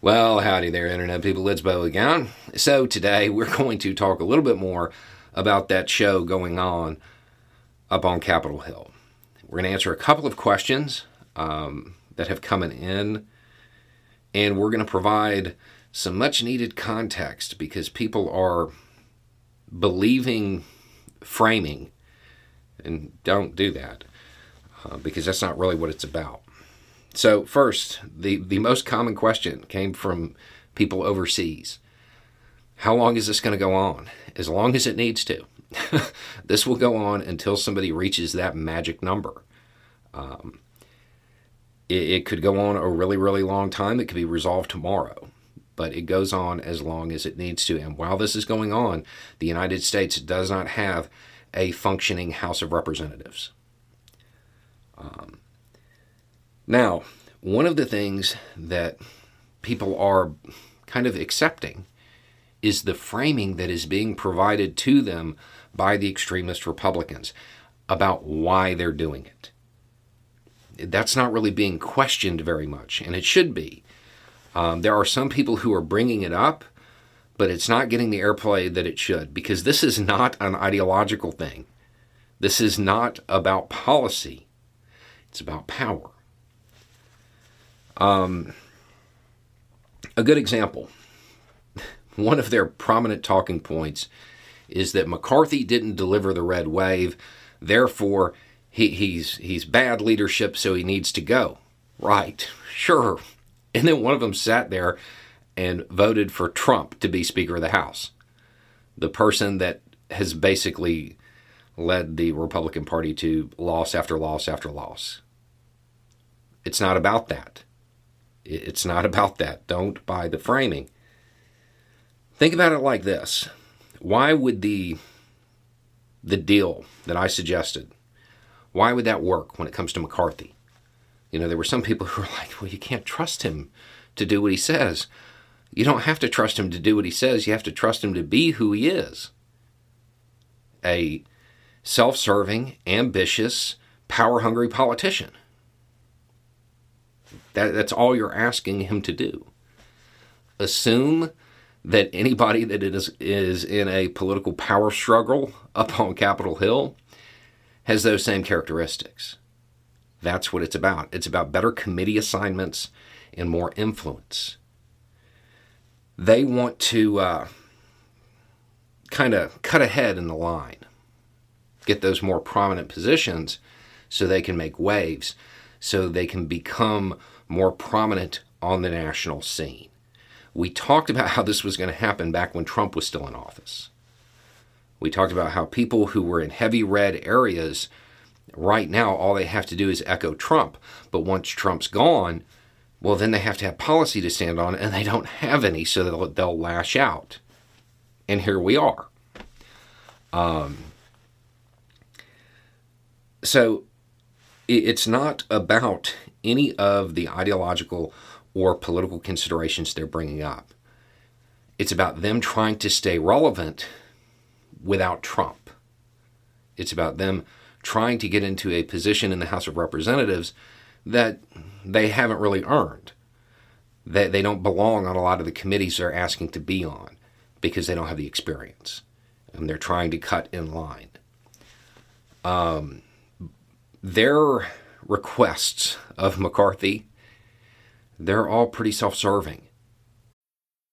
Well, howdy there, Internet people. It's Beau again. So, today we're going to talk a little bit more about that show going on up on Capitol Hill. We're going to answer a couple of questions um, that have come in, and we're going to provide some much needed context because people are believing framing, and don't do that uh, because that's not really what it's about. So, first, the, the most common question came from people overseas How long is this going to go on? As long as it needs to. this will go on until somebody reaches that magic number. Um, it, it could go on a really, really long time. It could be resolved tomorrow, but it goes on as long as it needs to. And while this is going on, the United States does not have a functioning House of Representatives. Um, now, one of the things that people are kind of accepting is the framing that is being provided to them by the extremist Republicans about why they're doing it. That's not really being questioned very much, and it should be. Um, there are some people who are bringing it up, but it's not getting the airplay that it should because this is not an ideological thing. This is not about policy, it's about power. Um, a good example one of their prominent talking points is that McCarthy didn't deliver the red wave, therefore he, he's he's bad leadership, so he needs to go. Right, sure. And then one of them sat there and voted for Trump to be Speaker of the House, the person that has basically led the Republican Party to loss after loss after loss. It's not about that. It's not about that. Don't buy the framing. Think about it like this. Why would the the deal that I suggested, why would that work when it comes to McCarthy? You know, there were some people who were like, well, you can't trust him to do what he says. You don't have to trust him to do what he says. You have to trust him to be who he is a self serving, ambitious, power hungry politician. That, that's all you're asking him to do. Assume that anybody that is, is in a political power struggle up on Capitol Hill has those same characteristics. That's what it's about. It's about better committee assignments and more influence. They want to uh, kind of cut ahead in the line, get those more prominent positions so they can make waves, so they can become more prominent on the national scene. We talked about how this was going to happen back when Trump was still in office. We talked about how people who were in heavy red areas, right now, all they have to do is echo Trump. But once Trump's gone, well, then they have to have policy to stand on, and they don't have any, so they'll, they'll lash out. And here we are. Um, so it's not about any of the ideological or political considerations they're bringing up. It's about them trying to stay relevant without Trump. It's about them trying to get into a position in the House of Representatives that they haven't really earned. That they don't belong on a lot of the committees they're asking to be on because they don't have the experience. And they're trying to cut in line. Um, their requests of McCarthy they're all pretty self serving.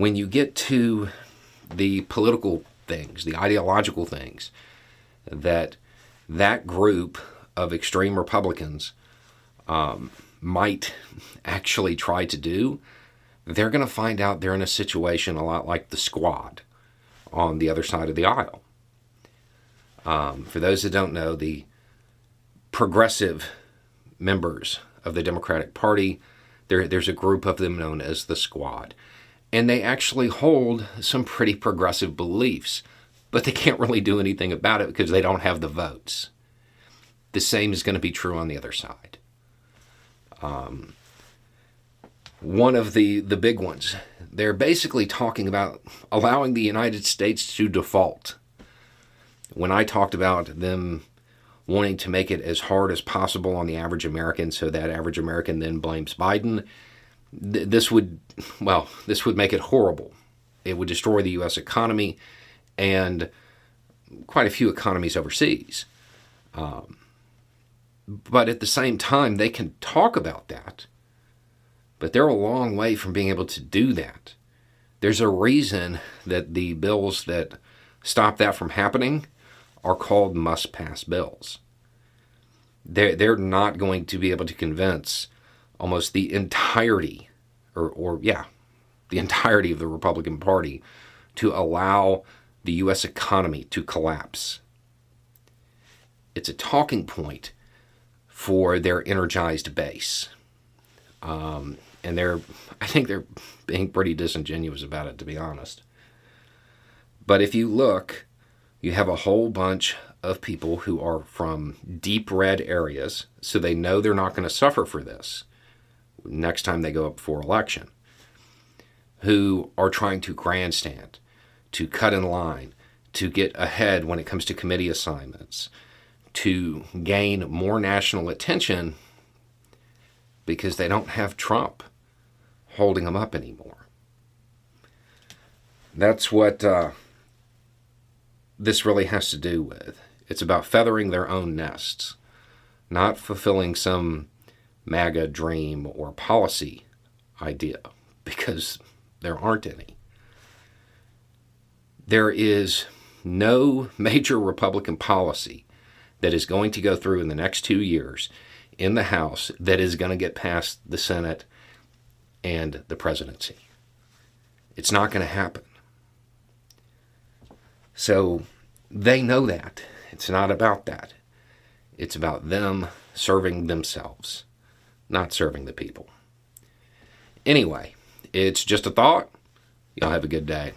When you get to the political things, the ideological things that that group of extreme Republicans um, might actually try to do, they're going to find out they're in a situation a lot like the squad on the other side of the aisle. Um, for those that don't know, the progressive members of the Democratic Party. There, there's a group of them known as the Squad. And they actually hold some pretty progressive beliefs, but they can't really do anything about it because they don't have the votes. The same is going to be true on the other side. Um, one of the, the big ones, they're basically talking about allowing the United States to default. When I talked about them wanting to make it as hard as possible on the average American so that average American then blames Biden, th- this would, well, this would make it horrible. It would destroy the U.S. economy and quite a few economies overseas. Um, but at the same time, they can talk about that, but they're a long way from being able to do that. There's a reason that the bills that stop that from happening are called must pass bills. They're, they're not going to be able to convince almost the entirety, or, or yeah, the entirety of the Republican Party to allow the U.S. economy to collapse. It's a talking point for their energized base. Um, and they're, I think they're being pretty disingenuous about it, to be honest. But if you look, you have a whole bunch of people who are from deep red areas, so they know they're not going to suffer for this next time they go up for election, who are trying to grandstand, to cut in line, to get ahead when it comes to committee assignments, to gain more national attention because they don't have Trump holding them up anymore. That's what uh, this really has to do with. It's about feathering their own nests, not fulfilling some MAGA dream or policy idea, because there aren't any. There is no major Republican policy that is going to go through in the next two years in the House that is going to get past the Senate and the presidency. It's not going to happen. So they know that. It's not about that. It's about them serving themselves, not serving the people. Anyway, it's just a thought. Y'all have a good day.